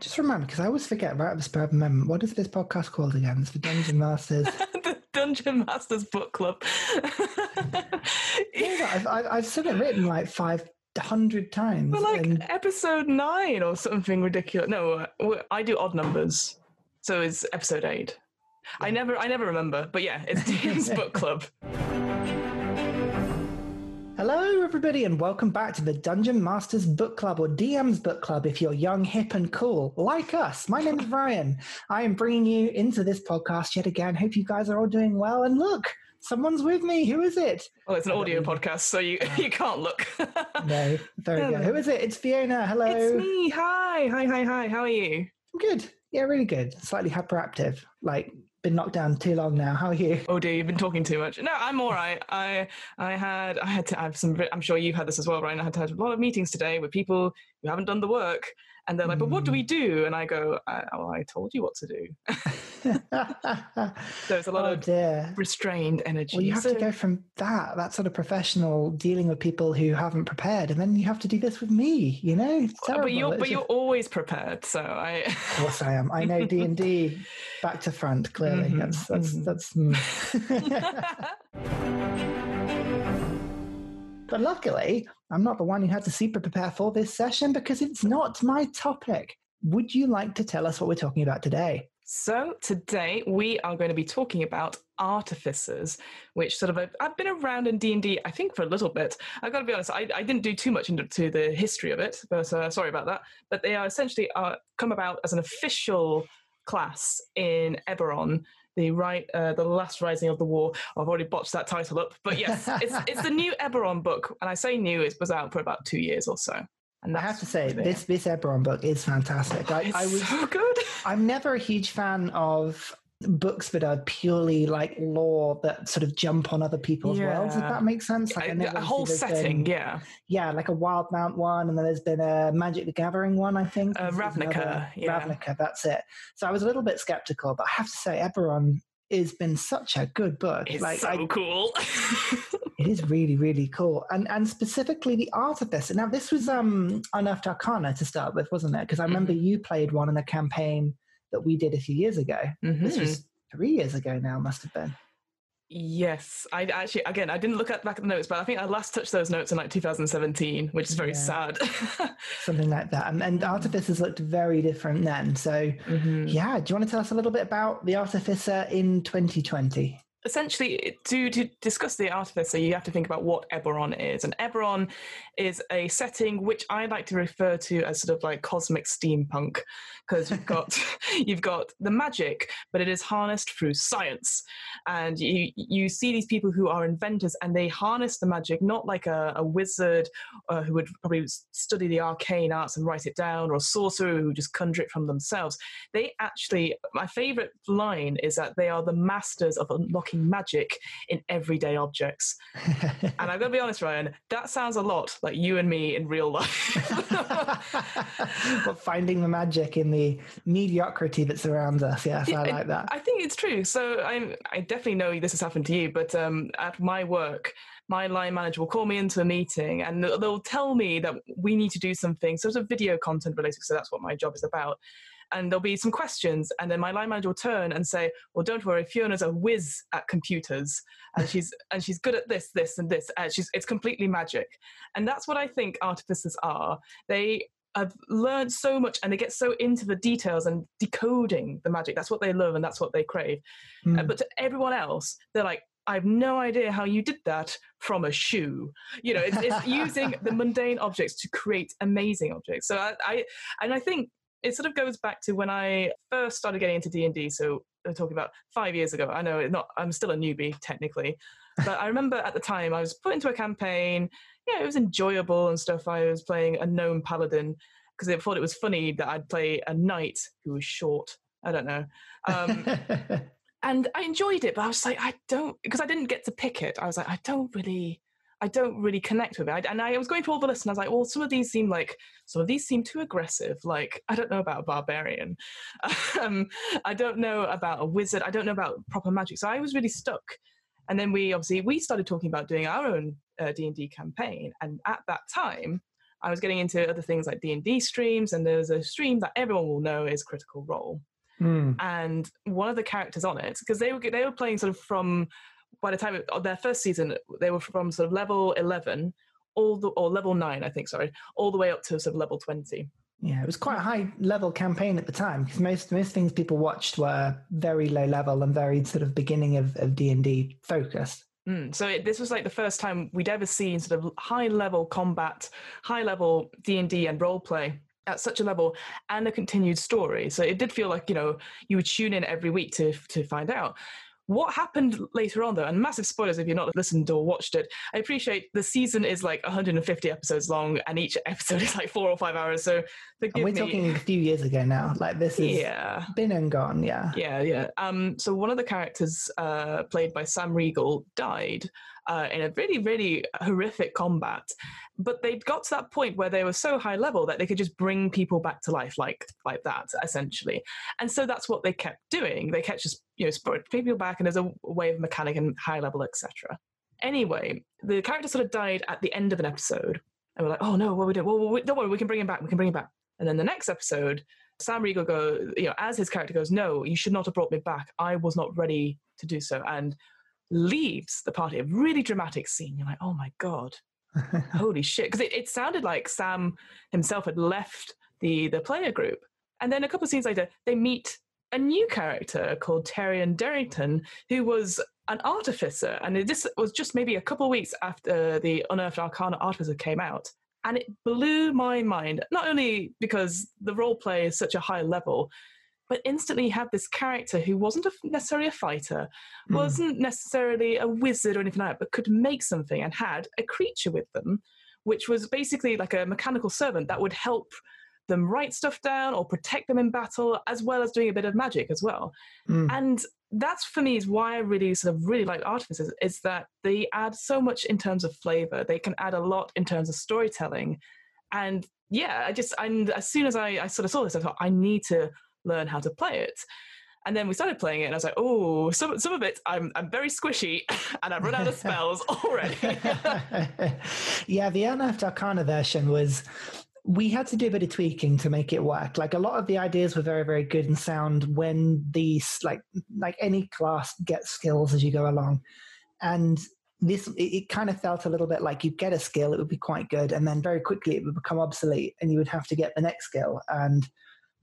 Just remember, because I always forget right at the spur of the moment, what is this podcast called again? It's the Dungeon Masters. the Dungeon Masters Book Club. yeah, I've, I've, seen it written like five hundred times. Well, like and- episode nine or something ridiculous. No, uh, I do odd numbers, so it's episode eight. I never, I never remember, but yeah, it's DM's Book Club. Hello, everybody, and welcome back to the Dungeon Masters Book Club or DM's Book Club if you're young, hip, and cool, like us. My name is Ryan. I am bringing you into this podcast yet again. Hope you guys are all doing well. And look, someone's with me. Who is it? Well, it's an audio podcast, so you ah. you can't look. No, very good. Who is it? It's Fiona. Hello. It's me. Hi, hi, hi, hi. How are you? I'm good. Yeah, really good. Slightly hyperactive. Like been knocked down too long now. How are you? Oh dear, you've been talking too much. No, I'm all right. I I had I had to have some. I'm sure you've had this as well, Ryan. I had to have a lot of meetings today with people who haven't done the work, and they're like, "But what do we do?" And I go, I, "Oh, I told you what to do." There's a lot oh of dear. restrained energy. Well, you have So- to go from that, that sort of professional dealing with people who haven't prepared, and then you have to do this with me. You know, it's terrible. but you're It's but just- you're always prepared. So I. Of course, I am. I know D and D back to front. Clearly, Mhm, that's that's mhm. that's. mm. but luckily, I'm not the one who had to super prepare for this session because it's not my topic. Would you like to tell us what we're talking about today? So today we are going to be talking about artificers, which sort of I've, been around in D&D, I think for a little bit. I've got to be honest, I, I didn't do too much into the history of it, but uh, sorry about that. But they are essentially uh, come about as an official class in Eberron. The right, uh, the last rising of the war. I've already botched that title up, but yes, it's it's the new Eberron book, and I say new. It was out for about two years or so. And I have to say, this this Eberron book is fantastic. I, It's I was so good. I'm never a huge fan of books that are purely like lore that sort of jump on other people's worlds, if that makes sense. Like I a, a whole setting, been- yeah. yeah, like a Wildemount one, and then there's been a Magic the Gathering one, I think. Uh, Ravnica, yeah. Ravnica, that's it. So I was a little bit skeptical, but I have to say, Eberron has been such a good book. It's like so I, cool. it is really, really cool, and and specifically the art of this. Now this was um Unearthed Arcana to start with, wasn't it? Because I remember Mm-hmm. you played one in a campaign that we did a few years ago. This Mhm. was three years ago now, must have been. Yes, I actually again I didn't look at back at the notes, but I think I last touched those notes in like 2017, which is very Yeah. sad. Something like that. And, and Artificers looked very different then. So, Mhm. yeah, do you want to tell us a little bit about the Artificer in 2020? Essentially, to to discuss the artificer, you have to think about what Eberron is, and Eberron is a setting which I like to refer to as sort of like cosmic steampunk, because you've got you've got the magic, but it is harnessed through science, and you you see these people who are inventors, and they harness the magic not like a, a wizard uh, who would probably study the arcane arts and write it down, or a sorcerer who just conjure it from themselves. They actually, my favorite line is that they are the masters of unlocking magic in everyday objects. And I've got to be honest, Ryan, that sounds a lot like you and me in real life. but finding the magic in the mediocrity that surrounds us. Yes, I like that. I think it's true. So I, I definitely know this has happened to you, but um, at my work, my line manager will call me into a meeting and they'll they'll tell me that we need to do something, sort of video content related. So that's what my job is about. And there'll be some questions, and then my line manager will turn and say, "Well, don't worry, Fiona's a whiz at computers, and she's and she's good at this, this, and this. And she's it's completely magic." And that's what I think artificers are. They have learned so much and they get so into the details and decoding the magic. That's what they love and that's what they crave. Hmm. Uh, but to everyone else, they're like, I have no idea how you did that from a shoe. You know, it's, it's using the mundane objects to create amazing objects. So I, I, and I think it sort of goes back to when I first started getting into D and D. So we're talking about five years ago. I know it's not. I'm still a newbie technically, but I remember at the time I was put into a campaign. Yeah, it was enjoyable and stuff. I was playing a gnome paladin because I thought it was funny that I'd play a knight who was short. I don't know. Um, and I enjoyed it, but I was like, I don't because I didn't get to pick it. I was like, I don't really, I don't really connect with it. I, and I was going through all the lists, and I was like, well, some of these seem like some of these seem too aggressive. Like I don't know about a barbarian, um, I don't know about a wizard, I don't know about proper magic. So I was really stuck. And then we obviously we started talking about doing our own uh, D and D campaign, and at that time, I was getting into other things like D and D streams, and there's a stream that everyone will know is Critical Role, Mm. and one of the characters on it because they were they were playing sort of from by the time of their first season they were from sort of level eleven all the or level nine I think sorry all the way up to sort of level twenty. Yeah, it was quite a high level campaign at the time because most most things people watched were very low level and very sort of beginning of of D and D focused. Mm, so it, this was like the first time we'd ever seen sort of high level combat, high level D and D and role play at such a level, and a continued story. So it did feel like you know you would tune in every week to to find out. What happened later on, though, and massive spoilers if you've not listened or watched it. I appreciate the season is like 150 episodes long, and each episode is like four or five hours. So we're me. talking a few years ago now. Like this is yeah, been and gone. Yeah. yeah, yeah. Um, so one of the characters uh, played by Sam Riegel died uh, in a really, really horrific combat. But they'd got to that point where they were so high level that they could just bring people back to life like like that, essentially. And so that's what they kept doing. They kept just you know people back, and there's a way of mechanic and high level, etc. Anyway, the character sort of died at the end of an episode, and we're like, oh no, what are we doing? Well, we, don't worry, we can bring him back. We can bring him back. And then the next episode, Sam Riegel go, you know, as his character goes, no, you should not have brought me back. I was not ready to do so, and leaves the party. A really dramatic scene. You're like, oh my god, holy shit! Because it, it sounded like Sam himself had left the the player group, and then a couple of scenes later, they meet a new character called Taryon Darrington, who was an artificer, and this was just maybe a couple of weeks after the Unearthed Arcana Artificer came out. And it blew my mind, not only because the role play is such a high level, but instantly had this character who wasn't a, necessarily a fighter, Mm. wasn't necessarily a wizard or anything like that, but could make something and had a creature with them, which was basically like a mechanical servant that would help them write stuff down or protect them in battle, as well as doing a bit of magic as well. Mm. And that's for me is why I really sort of really like artifices is that they add so much in terms of flavor. They can add a lot in terms of storytelling. And yeah, I just and as soon as I, I sort of saw this, I thought I need to learn how to play it. And then we started playing it, and I was like, "Oh, some some of it, I'm I'm very squishy, and I've run out of spells already." yeah, the Arcana version was. We had to do a bit of tweaking to make it work. Like a lot of the ideas were very, very good and sound when these, like, like any class gets skills as you go along, and this it, it kind of felt a little bit like you get a skill, it would be quite good, and then very quickly it would become obsolete, and you would have to get the next skill. And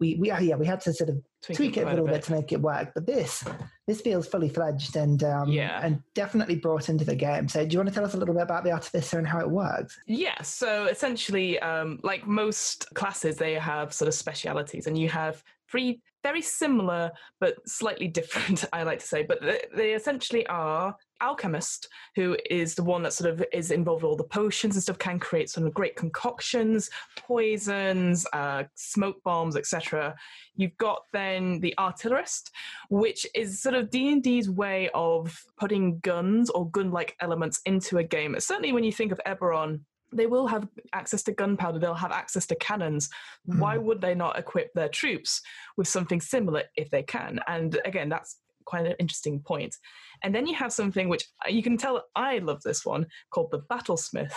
we, we yeah, we had to sort of tweak it a little bit to make it work. But this this feels fully fledged and um, Yeah. and definitely brought into the game. So do you want to tell us a little bit about the artificer and how it works? Yeah, so essentially, um, like most classes, they have sort of specialities, and you have three very similar but slightly different, I like to say. But they, essentially are alchemist, who is the one that sort of is involved with all the potions and stuff, can create some great concoctions, poisons, uh, smoke bombs, etc. You've got then the artillerist, which is sort of D&D's way of putting guns or gun-like elements into a game. Certainly when you think of Eberron, they will have access to gunpowder, they'll have access to cannons. Why would they not equip their troops with something similar if they can? And again, that's quite an interesting point. And then you have something which you can tell I love this one called the Battlesmith,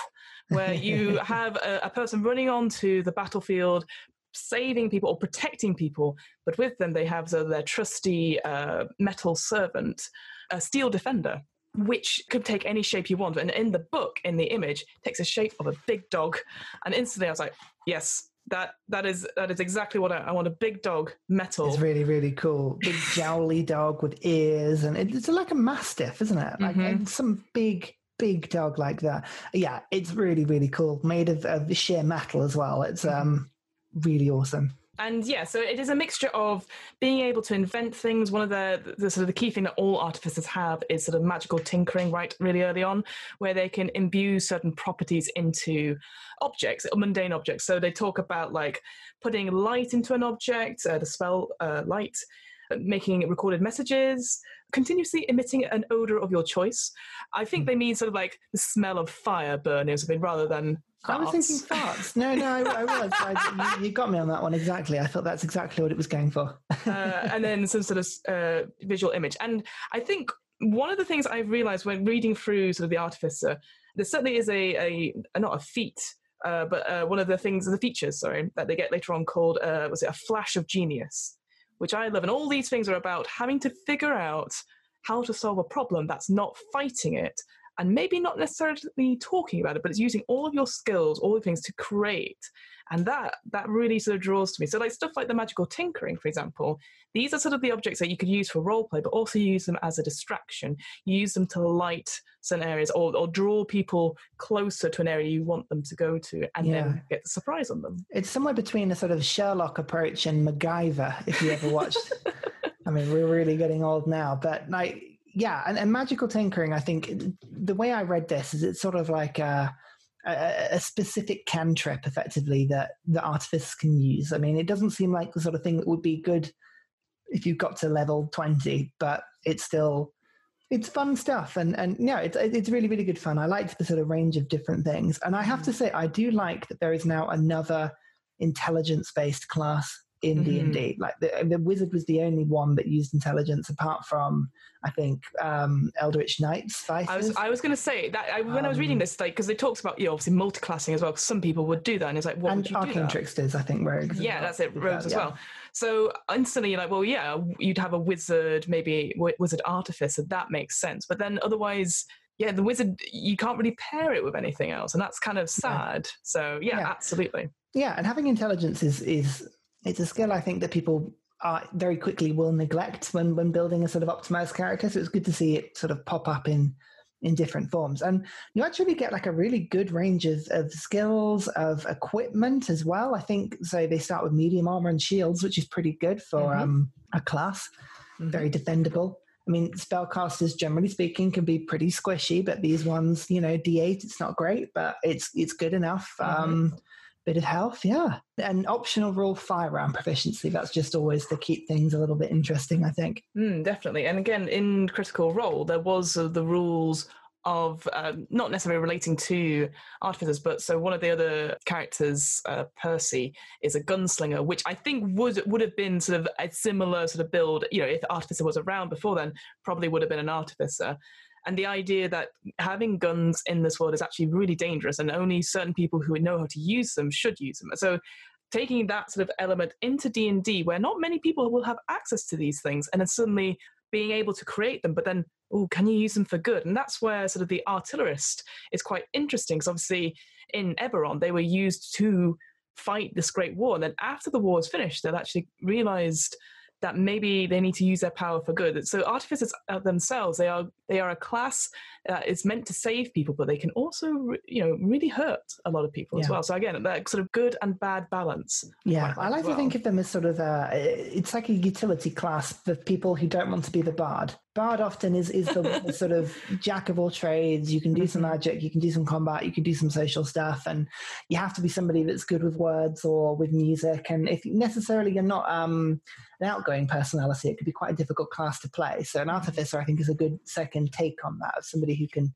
where you have a, a person running onto the battlefield, saving people or protecting people, but with them they have their trusty uh, metal servant, a steel defender. Which could take any shape you want, and in the book, in the image, takes a shape of a big dog, and instantly I was like, "Yes, that that is that is exactly what I, I want—a big dog, metal." It's really really cool. Big jowly dog with ears, and it- it's like a mastiff, isn't it? Like Mhm. uh, some big big dog like that. Yeah, it's really really cool. Made of, of sheer metal as well. It's um really awesome. And yeah, so it is a mixture of being able to invent things. One of the, the sort of the key thing that all artificers have is sort of magical tinkering, right, really early on, where they can imbue certain properties into objects, mundane objects. So they talk about like putting light into an object, uh, the spell uh, light, uh, making recorded messages, continuously emitting an odor of your choice. I think they mean sort of like the smell of fire burning or something rather than. I was thinking farts. No, no, I, I was. I, you, you got me on that one exactly. I thought that's exactly what it was going for. uh, and then some sort of uh, visual image. And I think one of the things I've realized when reading through sort of the Artificer, there certainly is a, a, a not a feat uh, but uh, one of the things, the features, sorry, that they get later on called, uh, was it a flash of genius, which I love. And all these things are about having to figure out how to solve a problem that's not fighting it and maybe not necessarily talking about it, but it's using all of your skills, all the things to create. And that that really sort of draws to me. So like stuff like the magical tinkering, for example, these are sort of the objects that you could use for role play, but also use them as a distraction. You use them to light certain areas or, or draw people closer to an area you want them to go to and yeah. then get the surprise on them. It's somewhere between a sort of Sherlock approach and MacGyver, if you ever watched. I mean, we're really getting old now, but like yeah, and, and, magical tinkering, I think the way I read this is it's sort of like a, a, a, specific cantrip, effectively, that the artificers can use. I mean, it doesn't seem like the sort of thing that would be good if you got to level 20, but it's still it's fun stuff and and yeah it's it's really really good fun i liked the sort of range of different things and i have to mm. say i do like that there is now another intelligence based class in D and D. Mm-hmm. Like the, the wizard was the only one that used intelligence, apart from I think um, Eldritch Knights. I was I was going to say that I, when um, I was reading um, this, like because it talks about you know, obviously multiclassing as well. Because some people would do that, and it's like what and would you arcane tricksters, I think rogues. Yeah, that's it, rogues that, as yeah. well. So instantly, you're like, well, yeah, you'd have a wizard, maybe wizard artificer. That makes sense. But then otherwise yeah, the wizard you can't really pair it with anything else, and that's kind of sad. Yeah. So yeah, yeah, absolutely. Yeah, and having intelligence is is it's a skill I think that people are very quickly will neglect when when building a sort of optimized character. So it's good to see it sort of pop up in in different forms. And you actually get like a really good range of, of skills, of equipment as well. I think so they start with medium armor and shields, which is pretty good for mm-hmm. um, a class. Mm-hmm. Very defendable. I mean, spellcasters, generally speaking, can be pretty squishy, but these ones, you know, D8, it's not great, but it's it's good enough. Mm-hmm. Um, bit of health, yeah. And optional rule firearm proficiency. That's just always to keep things a little bit interesting, I think. Mm, definitely. And again, in Critical Role, there was uh, the rules of um, not necessarily relating to artificers, but so one of the other characters, uh, Percy, is a gunslinger, which I think would would have been sort of a similar sort of build. You know, if artificer was around before then, probably would have been an artificer and the idea that having guns in this world is actually really dangerous and only certain people who know how to use them should use them. So taking that sort of element into d&d where not many people will have access to these things and then suddenly being able to create them but then oh can you use them for good? And that's where sort of the artillerist is quite interesting because obviously in eberron they were used to fight this great war and then after the war was finished they'd actually realized that maybe they need to use their power for good. So artificers uh, themselves, they are they are a class that is meant to save people, but they can also you know really hurt a lot of people yeah. as well. So again, that sort of good and bad balance. Yeah, I like well. to think of them as sort of a, it's like a utility class for people who don't want to be the bard. Bard often is is the, the sort of jack of all trades. You can do some mm-hmm. magic, you can do some combat, you can do some social stuff, and you have to be somebody that's good with words or with music. And if necessarily you're not um, an outgoing personality, it could be quite a difficult class to play. So an artificer, I think, is a good second take on that of somebody who can,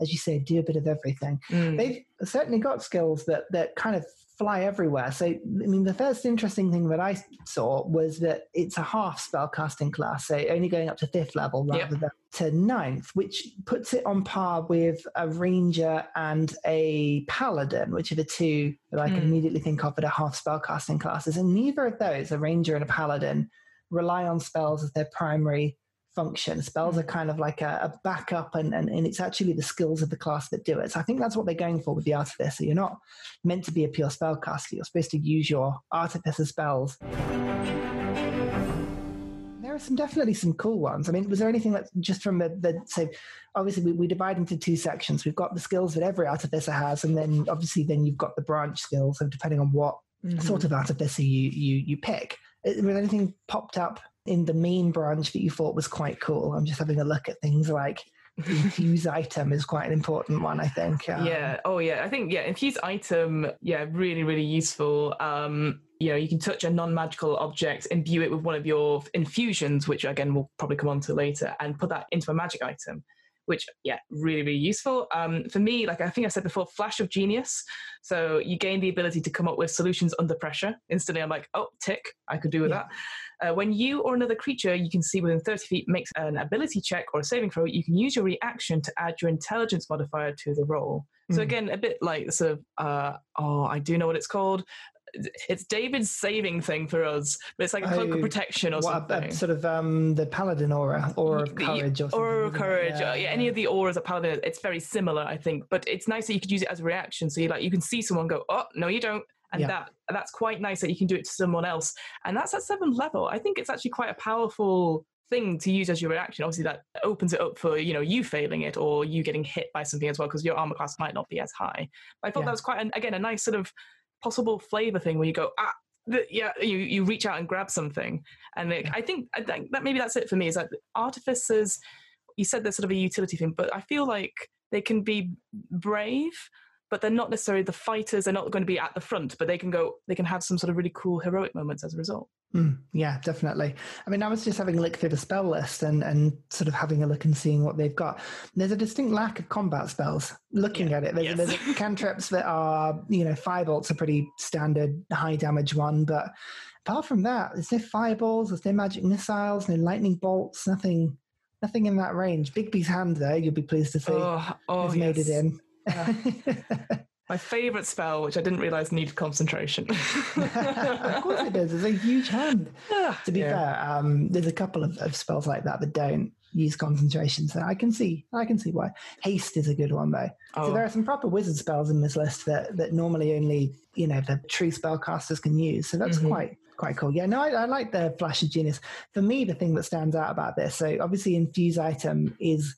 as you say, do a bit of everything. Mm. They've certainly got skills that that kind of fly everywhere. So, I mean, the first interesting thing that I saw was that it's a half spell casting class, so only going up to fifth level rather yep. than to ninth, which puts it on par with a ranger and a paladin, which are the two that I can mm. immediately think of that are half spell casting classes. And neither of those, a ranger and a paladin, rely on spells as their primary function. Spells are mm. kind of like a, a backup, and, and, and it's actually the skills of the class that do it. So I think that's what they're going for with the Artificer. You're not meant to be a pure spellcaster, you're supposed to use your Artificer spells. There are some definitely some cool ones. I mean, was there anything that just from the, the so obviously we, we divide into two sections. We've got the skills that every artificer has, and then obviously then you've got the branch skills, and depending on what mm-hmm. sort of artificer you you you pick. Was anything popped up in the main branch that you thought was quite cool? I'm just having a look at things like infuse item is quite an important one, I think. Um, yeah. Oh, yeah. I think yeah, infuse item. Yeah, really, really useful. Um, you know, you can touch a non-magical object, imbue it with one of your infusions, which again we'll probably come on to later, and put that into a magic item which yeah really really useful um, for me like i think i said before flash of genius so you gain the ability to come up with solutions under pressure instantly i'm like oh tick i could do with yeah. that uh, when you or another creature you can see within 30 feet makes an ability check or a saving throw you can use your reaction to add your intelligence modifier to the roll So Mm. again, a bit like sort of uh, oh, I do know what it's called. It's David's saving thing for us, but it's like a cloak Oh, of protection or What, something. uh, sort of um, the paladin aura, aura of courage, or something. or isn't courage, uh, yeah, any of the auras of paladin. It's very similar, I think, but it's nice that you could use it as a reaction. So you like you can see someone go, oh no, you don't, and Yeah. that that's quite nice that you can do it to someone else, and that's at seventh level. I think it's actually quite a powerful thing to use as your reaction. Obviously, that opens it up for you know you failing it or you getting hit by something as well because your armor class might not be as high. But I thought Yeah. that was quite an, again a nice sort of possible flavor thing where you go ah. The, yeah, you, you reach out and grab something, and it. I think I think that maybe that's it for me. Is that artificers you said they're sort of a utility thing, but I feel like they can be brave, but they're not necessarily the fighters. They're not going to be at the front, but they can go. They can have some sort of really cool heroic moments as a result. Mm, yeah, definitely. I mean, I was just having a look through the spell list and, and sort of having a look and seeing what they've got. There's a distinct lack of combat spells. Looking Yeah, at it, there's, yes. there's cantrips that are, you know, firebolt's are pretty standard high damage one, but apart from that, there's no fireballs, there's no magic missiles, no lightning bolts, nothing, nothing in that range. Bigby's hand, though, you'll be pleased to see, Oh, oh has made it yes. in. My favorite spell, which I didn't realize needed concentration. of course it does. It's a huge hand. To be Yeah. fair, um, there's a couple of, of spells like that that don't use concentration, so I can see I can see why. Haste is a good one though. Oh, So there are some proper wizard spells in this list that that normally only you know the true spellcasters can use. So that's Mhm. quite quite cool. Yeah, no, I, I like the flash of genius. For me, the thing that stands out about this, so obviously infuse item is.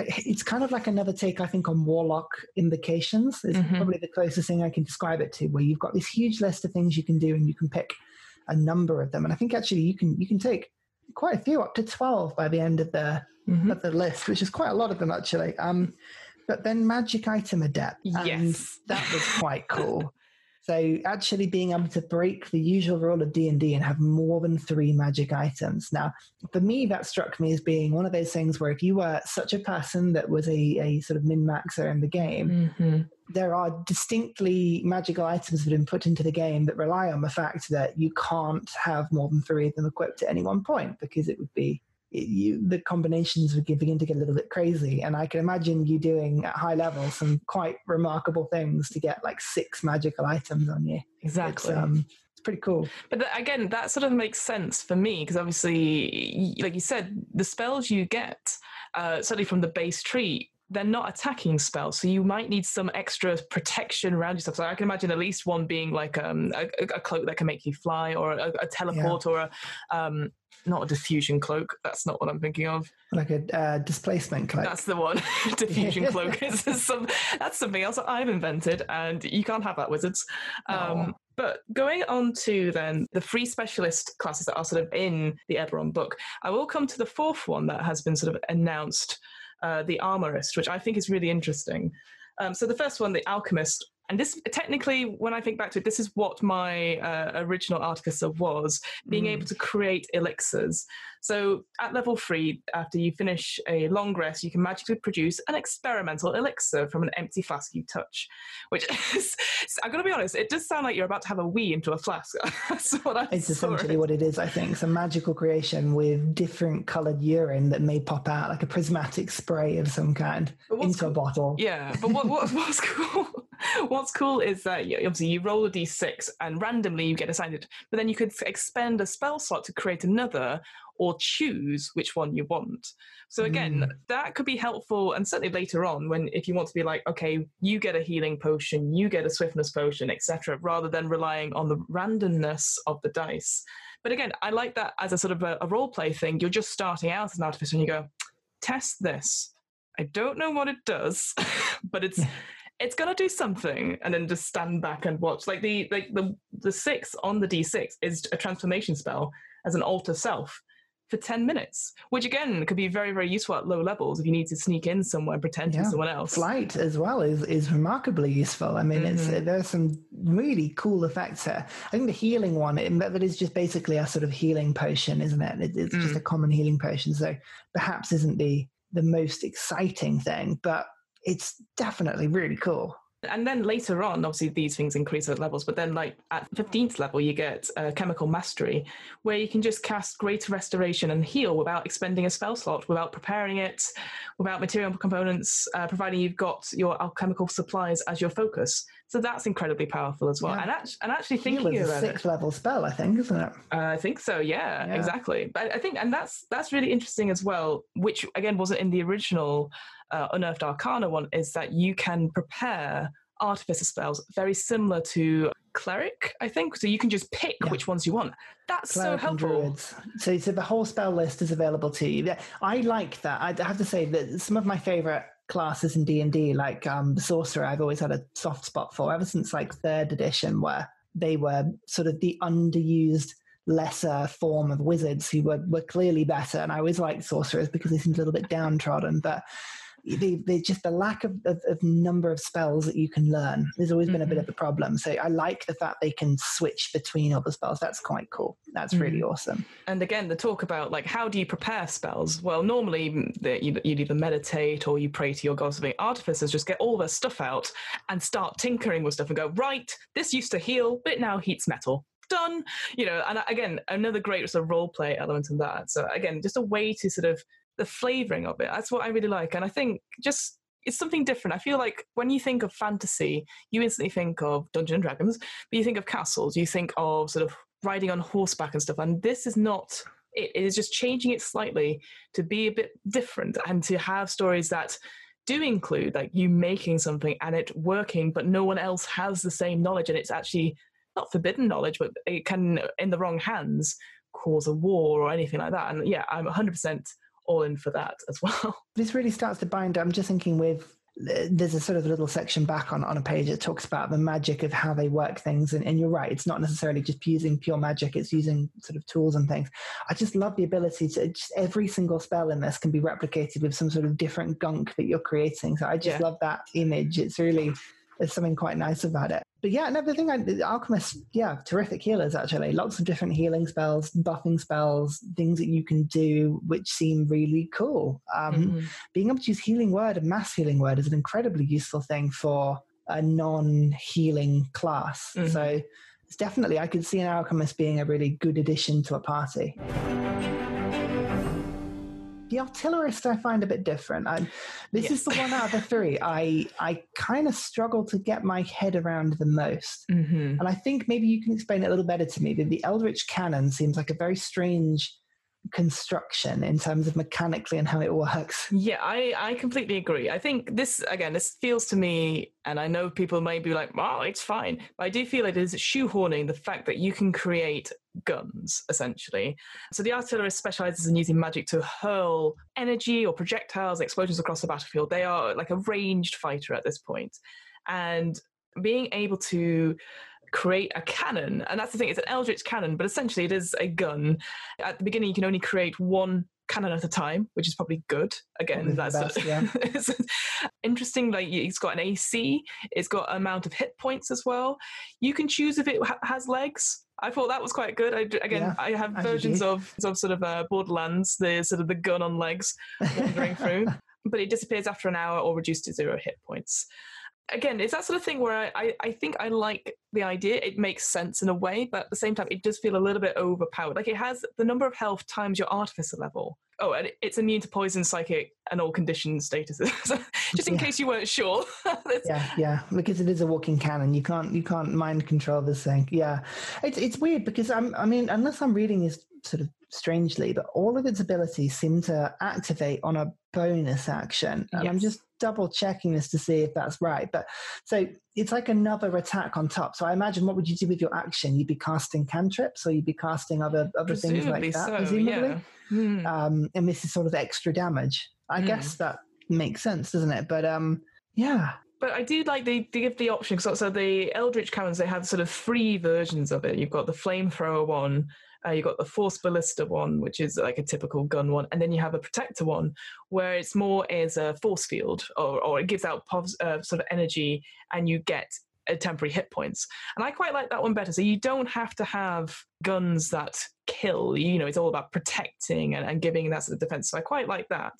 It's kind of like another take, I think, on warlock invocations. It's Mhm. probably the closest thing I can describe it to, where you've got this huge list of things you can do, and you can pick a number of them. And I think actually you can you can take quite a few, up to twelve by the end of the Mhm. of the list, which is quite a lot of them actually. Um, but then magic item adept, and Yes. that was quite cool. So actually being able to break the usual rule of D and D and have more than three magic items. Now, for me, that struck me as being one of those things where if you were such a person that was a, a sort of min maxer in the game, Mhm. there are distinctly magical items that have been put into the game that rely on the fact that you can't have more than three of them equipped at any one point because it would be it, you, the combinations would get- begin to get a little bit crazy. And I can imagine you doing at high level some quite remarkable things to get like six magical items on you. Exactly. It's, um, it's pretty cool. But th- again, that sort of makes sense for me because obviously, y- like you said, the spells you get, uh, certainly from the base tree, they're not attacking spells, so you might need some extra protection around yourself. So I can imagine at least one being like um, a, a cloak that can make you fly, or a, a teleport, or a um, not a diffusion cloak. That's not what I'm thinking of. Like a uh, displacement cloak. That's the one. diffusion cloak is some. That's something else that I've invented, and you can't have that, wizards. Um, but going on to then the free specialist classes that are sort of in the Eberron book, I will come to the fourth one that has been sort of announced, uh, the Armorist, which I think is really interesting. Um, so the first one, the Alchemist. And this, technically, when I think back to it, this is what my uh, original Artificer was being Mm. able to create elixirs. So at level three, after you finish a long rest, you can magically produce an experimental elixir from an empty flask you touch. Which is, I'm going to be honest, it does sound like you're about to have a wee into a flask. That's what I It's saw essentially what it is, I think. It's a magical creation with different coloured urine that may pop out like a prismatic spray of some kind into a bottle. Yeah, but what, what what's cool? What's cool is that you, obviously you roll a d6 and randomly you get assigned it, but then you could expend a spell slot to create another or choose which one you want. So again, Mm. that could be helpful, and certainly later on when if you want to be like, okay, you get a healing potion, you get a swiftness potion, etc., rather than relying on the randomness of the dice. But again, I like that as a sort of a, a role play thing. You're just starting out as an artificer, and you go, test this. I don't know what it does, but it's it's gonna do something, and then just stand back and watch. Like the like the the six on the d six is a transformation spell as an alter self for ten minutes, which again could be very very useful at low levels if you need to sneak in somewhere and pretend to Yeah. be someone else. Flight as well is, is remarkably useful. I mean, it's Mhm. there's some really cool effects here. I think the healing one, it, that is just basically a sort of healing potion, isn't it? it it's just Mm. a common healing potion, so perhaps isn't the the most exciting thing, but it's definitely really cool. And then later on, obviously these things increase at levels, but then like at 15th level, you get uh, Chemical Mastery, where you can just cast Greater Restoration and heal without expending a spell slot, without preparing it, without material components, uh, providing you've got your alchemical supplies as your focus. So that's incredibly powerful as well. Yeah. And, act- and actually thinking Heal is a sixth level spell, I think, isn't it? Uh, I think so. Yeah, yeah, exactly. But I think, and that's that's really interesting as well. Which again wasn't in the original uh, Unearthed Arcana one. Is that you can prepare artificer spells very similar to cleric i think. So you can just pick yeah. which ones you want. That's cleric so helpful. so, so the whole spell list is available to you. I like that. I have to say that some of my favorite classes in d&d like um, sorcerer i've always had a soft spot for ever since like third edition where they were sort of the underused lesser form of wizards who were, were clearly better. And i always liked sorcerers because they seemed a little bit downtrodden but they, they just the lack of, of, of, number of spells that you can learn has always been mm-hmm. a bit mm-hmm. of a problem. So I like the fact they can switch between all the spells. That's quite cool. That's mm-hmm. really awesome. And again, the talk about like how do you prepare spells? Well, normally mm, you, would either meditate or you pray to your gods. The artificers just get all their stuff out and start tinkering with stuff and go right. This used to heal, but now heats metal done you know and again another great sort of role play element in that so again just a way to sort of the flavoring of it. That's what I really like. And I think just it's something different. I feel like when you think of fantasy, you instantly think of Dungeons and Dragons, but you think of castles, you think of sort of riding on horseback and stuff. And this is not it. It is just changing it slightly to be a bit different and to have stories that do include like you making something and it working, but no one else has the same knowledge and it's actually not forbidden knowledge, but it can in the wrong hands cause a war or anything like that. And yeah, I'm 100% all in for that as well. This really starts to bind. I'm just thinking with uh, there's a sort of little section back on, on a page that talks about the magic of how they work things. And, and, you're right, it's not necessarily just using pure magic, it's using sort of tools and things. I just love the ability to just every single spell in this can be replicated with some sort of different gunk that you're creating. So I just yeah. love that image. It's really, there's something quite nice about it but yeah, and everything. I, the alchemists, yeah, terrific healers actually. Lots of different healing spells, buffing spells, things that you can do, which seem really cool. Um, mm-hmm. Being able to use healing word and mass healing word is an incredibly useful thing for a non-healing class. Mm-hmm. So it's definitely I could see an alchemist being a really good addition to a party. The artillerist I find a bit different. I, this yes. is the one out of the three I I kind of struggle to get my head around the most. Mm-hmm. And I think maybe you can explain it a little better to me. The, the Eldritch Cannon seems like a very strange construction in terms of mechanically and how it works. Yeah, I, I completely agree. I think this, again, this feels to me, and I know people may be like, oh, it's fine, but I do feel it is shoehorning the fact that you can create guns, essentially. So the artillerist specializes in using magic to hurl energy or projectiles, explosions across the battlefield. They are like a ranged fighter at this point. And being able to create a cannon. And that's the thing, it's an Eldritch cannon, but essentially it is a gun. At the beginning, you can only create one cannon at a time, which is probably good. Again, that's best, yeah. interesting. Like it's got an AC, it's got an amount of hit points as well. You can choose if it ha- has legs. I thought that was quite good. I, again, yeah, I have versions of of sort of uh, Borderlands, the sort of the gun on legs wandering through, but it disappears after an hour or reduced to zero hit points again, it's that sort of thing where I, I think I like the idea. It makes sense in a way, but at the same time, it does feel a little bit overpowered. Like it has the number of health times your artificer level. Oh, and it's immune to poison, psychic, and all condition statuses. just in yeah. case you weren't sure. yeah, yeah, because it is a walking cannon. You can't you can't mind control this thing. Yeah, it's it's weird because I'm I mean unless I'm reading this sort of strangely, but all of its abilities seem to activate on a bonus action. And yes. I'm just double checking this to see if that's right. But so it's like another attack on top. So I imagine what would you do with your action? You'd be casting cantrips or you'd be casting other other things like that, so, presumably. Yeah. Hmm. Um, and this is sort of extra damage. I hmm. guess that makes sense, doesn't it? But um, yeah, but I do like they, they give the option. So, so the Eldritch cannons, they have sort of three versions of it. You've got the flamethrower one, uh, you've got the force ballista one, which is like a typical gun one, and then you have a protector one, where it's more as a force field, or, or it gives out uh, sort of energy, and you get a temporary hit points. And I quite like that one better. So you don't have to have guns that kill. You know, it's all about protecting and, and giving that sort of defense. So I quite like that.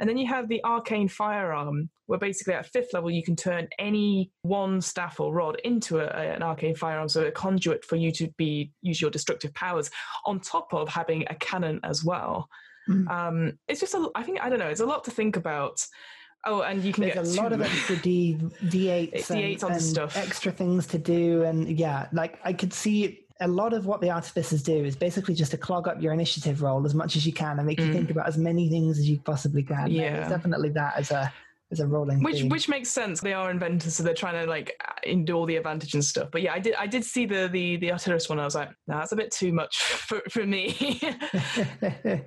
And then you have the arcane firearm, where basically at fifth level you can turn any one staff or rod into a, an arcane firearm, so a conduit for you to be use your destructive powers, on top of having a cannon as well. Mm. Um, it's just a, I think I don't know. It's a lot to think about. Oh, and you can There's get a lot of extra D D8s, D8s and, on and stuff. extra things to do, and yeah, like I could see a lot of what the artificers do is basically just to clog up your initiative roll as much as you can and make you Mm. think about as many things as you possibly can. Yeah. There's definitely that as a as a rolling which theme. which makes sense. They are inventors, so they're trying to like all the advantage and stuff. But yeah, I did I did see the the the artillerist one. I was like, no, that's a bit too much for for me.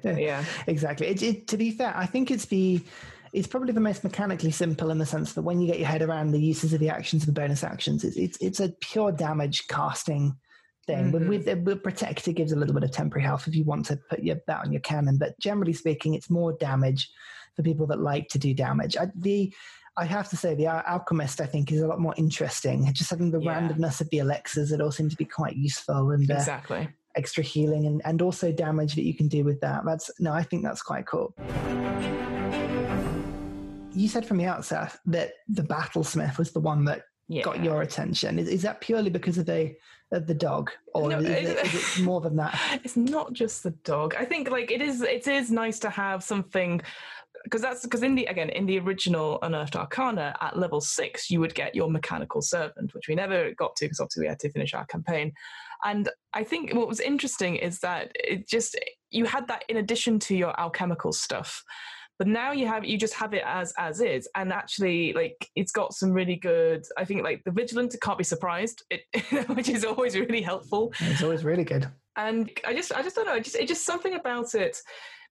yeah, exactly. It, it, to be fair, I think it's the it's probably the most mechanically simple in the sense that when you get your head around the uses of the actions and the bonus actions, it's it's, it's a pure damage casting thing. Mhm. With, with, with protector gives a little bit of temporary health if you want to put your that on your cannon, but generally speaking, it's more damage for people that like to do damage. I, the I have to say, the alchemist I think is a lot more interesting. Just having the Yeah. randomness of the elixirs, it all seemed to be quite useful and uh, exactly. extra healing and, and also damage that you can do with that. That's no, I think that's quite cool. You said from the outset that the battlesmith was the one that Yeah. got your attention. Is, is that purely because of the of the dog, or No, is, it- is it more than that? It's not just the dog. I think like it is. It is nice to have something because that's because in the again in the original unearthed arcana at level six you would get your mechanical servant which we never got to because obviously we had to finish our campaign and i think what was interesting is that it just you had that in addition to your alchemical stuff but now you have you just have it as as is and actually like it's got some really good i think like the vigilant can't be surprised it which is always really helpful It's always really good. and I just I just don't know. It just it just something about it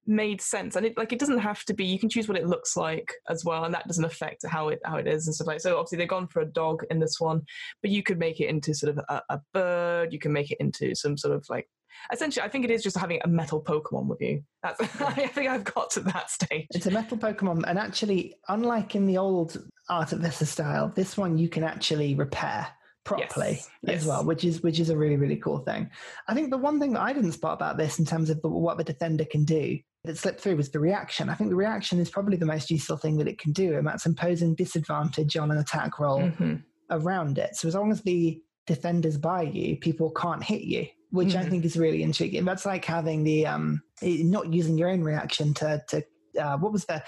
made sense, and it like it doesn't have to be. You can choose what it looks like as well, and that doesn't affect how it how it is and stuff like. So obviously they've gone for a dog in this one, but you could make it into sort of a, a bird. You can make it into some sort of like. Essentially, I think it is just having a metal Pokemon with you. That's I think I've got to that stage. It's a metal Pokemon, and actually, unlike in the old Art of Artificer style, this one you can actually repair properly Yes, as yes. well, which is which is a really really cool thing. I think the one thing that I didn't spot about this in terms of the, what the defender can do that slipped through was the reaction. I think the reaction is probably the most useful thing that it can do, and that's imposing disadvantage on an attack roll Mhm. around it. So as long as the defender's by you, people can't hit you, which I Mhm. think is really intriguing. That's like having the um, eh, not using your own reaction to to uh, what was the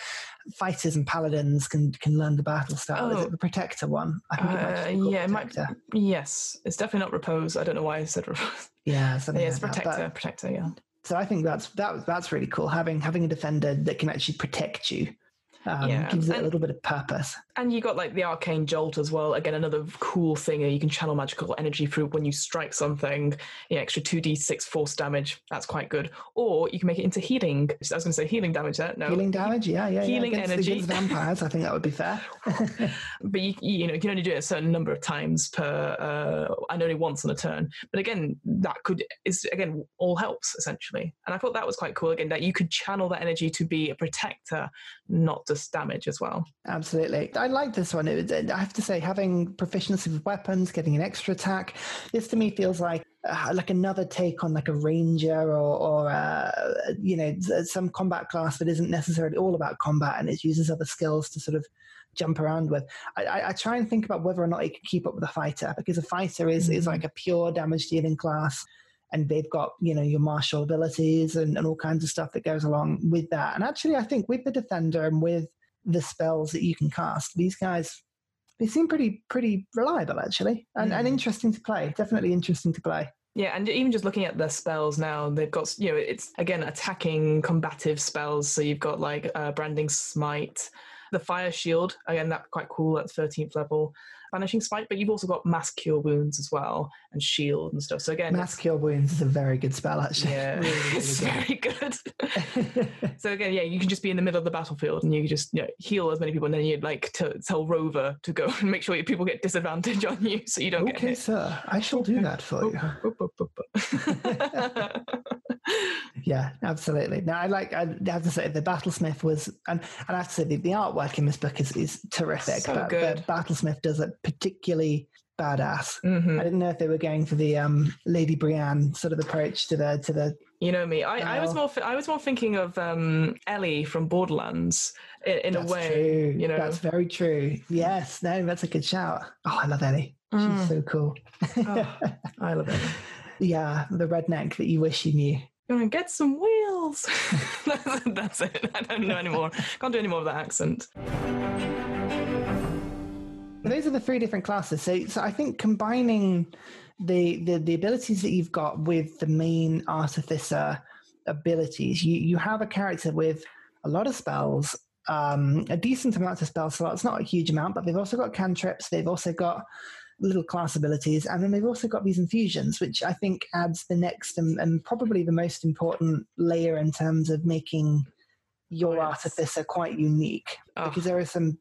fighters and paladins can can learn the battle style. Is Oh. it the protector one? I think it might Uh, yeah, it might. Yes, it's definitely not repose. I don't know why I said repose. Yeah, something yeah, it's like that. protector, But- protector. Yeah. so I think that's that that's really cool. Having having a defender that can actually protect you um, Yeah, gives it a little bit of purpose. And you got like the arcane jolt as well. Again, another cool thing. You can channel magical energy through when you strike something. Yeah, extra two d six force damage. That's quite good. Or you can make it into healing. I was going to say healing damage. There, no Healing damage, yeah, yeah, healing yeah. Against, energy. against vampires. I think that would be fair. But you, you know you can only do it a certain number of times per, uh, and only once on a turn. But again, that could is again all helps essentially. And I thought that was quite cool. Again, that you could channel that energy to be a protector, not just damage as well. Absolutely. I like this one. I have to say, having proficiency with weapons, getting an extra attack, this to me feels like uh, like another take on like a ranger or, or uh, you know, some combat class that isn't necessarily all about combat and it uses other skills to sort of jump around with. I, I, try and think about whether or not it can keep up with a fighter because a fighter is, is Mhm. like a pure damage dealing class. And they've got, you know, your martial abilities and, and all kinds of stuff that goes along with that. And actually, I think with the defender and with the spells that you can cast. These guys, they seem pretty pretty reliable actually, and, and Mm. interesting to play. Definitely interesting to play. Yeah, and even just looking at their spells now, they've got you know it's again attacking combative spells. So you've got like uh, branding smite, the fire shield again that's quite cool. That's thirteenth level, banishing smite, But you've also got mass cure wounds as well and shield and stuff. So again, Mass cure wounds is a very good spell actually. yeah, Really, really it's good. very good. so again, yeah, you can just be in the middle of the battlefield and you can just you know, heal as many people, and then you'd like to tell Rover to go and make sure your people get disadvantage on you, so you don't get okay, hit. sir, I shall do that for you. Yeah, absolutely. Now, I like. I have to say, the Battlesmith was, and, and I have to say, the, the artwork in this book is, is terrific. So but good. the Battlesmith does a particularly badass. Mhm. I didn't know if they were going for the um, Lady Brienne sort of approach to the to the. You know me. I, I was more. I was more thinking of um, Ellie from Borderlands in, in a way. true. You know. that's very true. Yes, no, that's a good shout. Oh, I love Ellie. She's Mm. so cool. Oh, I love it. yeah, the redneck that you wish you knew. Gonna get some wheels. That's it. I don't know anymore. Can't do any more of that accent. Those are the three different classes. So, so I think combining the, the the abilities that you've got with the main artificer abilities, you you have a character with a lot of spells, um, a decent amount of spell slots, not a huge amount, but they've also got cantrips. They've also got little class abilities, and then they've also got these infusions, which I think adds the next and, and probably the most important layer in terms of making your yes. artificer quite unique. Oh, because there are some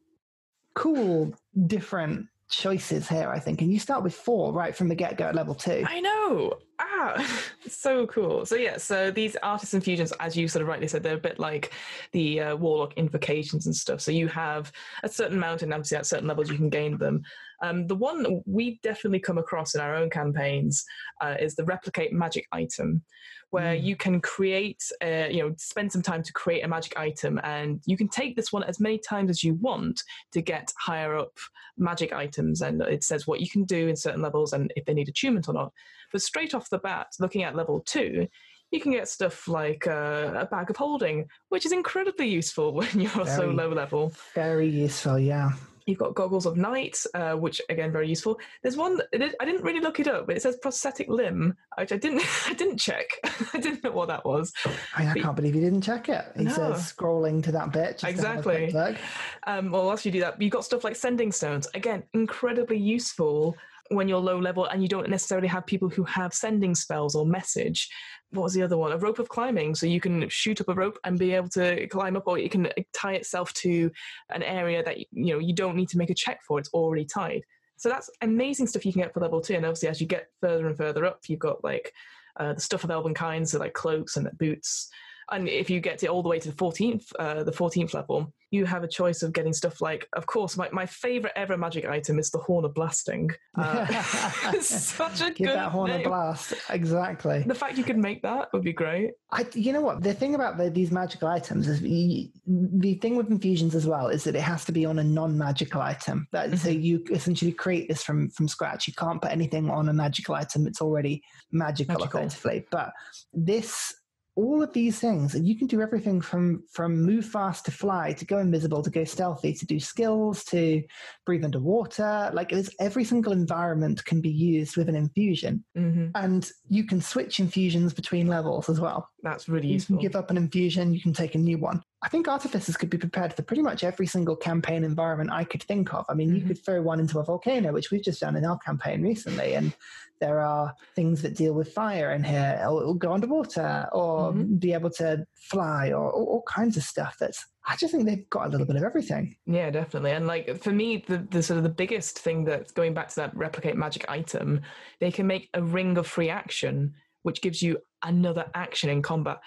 cool different choices here i think. And you start with four right from the get-go at level two. I know. Ah, so cool. So yeah, so these artisan fusions, as you sort of rightly said, they're a bit like the uh, warlock invocations and stuff. So you have a certain amount, and obviously at certain levels you can gain them. Um, the one that we definitely come across in our own campaigns uh, is the replicate magic item, where Mm. you can create, uh, you know, spend some time to create a magic item, and you can take this one as many times as you want to get higher up magic items, and it says what you can do in certain levels and if they need attunement or not. But straight off the bat, looking at level two, you can get stuff like uh, a bag of holding, which is incredibly useful when you're so low level. very useful yeah You've got goggles of night, uh, which again very useful. There's one that- it is- I didn't really look it up, but it says prosthetic limb, which I didn't I didn't check. I didn't know what that was. I, mean, I But- can't believe you didn't check it he No. says scrolling to that bit just to have a Exactly. Um, well, whilst you do that, you've got stuff like sending stones. Again, incredibly useful when you're low level and you don't necessarily have people who have sending spells or message. What was the other one? A rope of climbing. So you can shoot up a rope and be able to climb up, or it can tie itself to an area that you know you don't need to make a check for. It's already tied. So that's amazing stuff you can get for level two. And obviously, as you get further and further up, you've got like uh, the stuff of elven kinds, so like cloaks and boots. And if you get it all the way to the fourteenth, uh, the fourteenth level, you have a choice of getting stuff like, of course, my, my favorite ever magic item is the Horn of Blasting. Uh, it's such a give good that horn name. blast exactly The fact you could make that would be great. I, you know what? The thing about the, these magical items is y the thing with infusions as well is that it has to be on a non-magical item. That, So Mm-hmm. you essentially create this from from scratch. You can't put anything on a magical item it's already magical, Magical. effectively. But this, all of these things, and you can do everything from from move fast to fly to go invisible to go stealthy to do skills to breathe underwater. Like it's, every single environment can be used with an infusion, hmm and you can switch infusions between levels as well. That's really You useful. can give up an infusion, you can take a new one. I think artificers could be prepared for pretty much every single campaign environment I could think of. I mean, you Mhm. could throw one into a volcano, which we've just done in our campaign recently, and there are things that deal with fire in here, or, or go underwater, or Mhm. be able to fly, or, or all kinds of stuff. That's I just think they've got a little bit of everything. Yeah, definitely. And like for me, the, the sort of the biggest thing that's going back to that replicate magic item, they can make a ring of free action, which gives you another action in combat.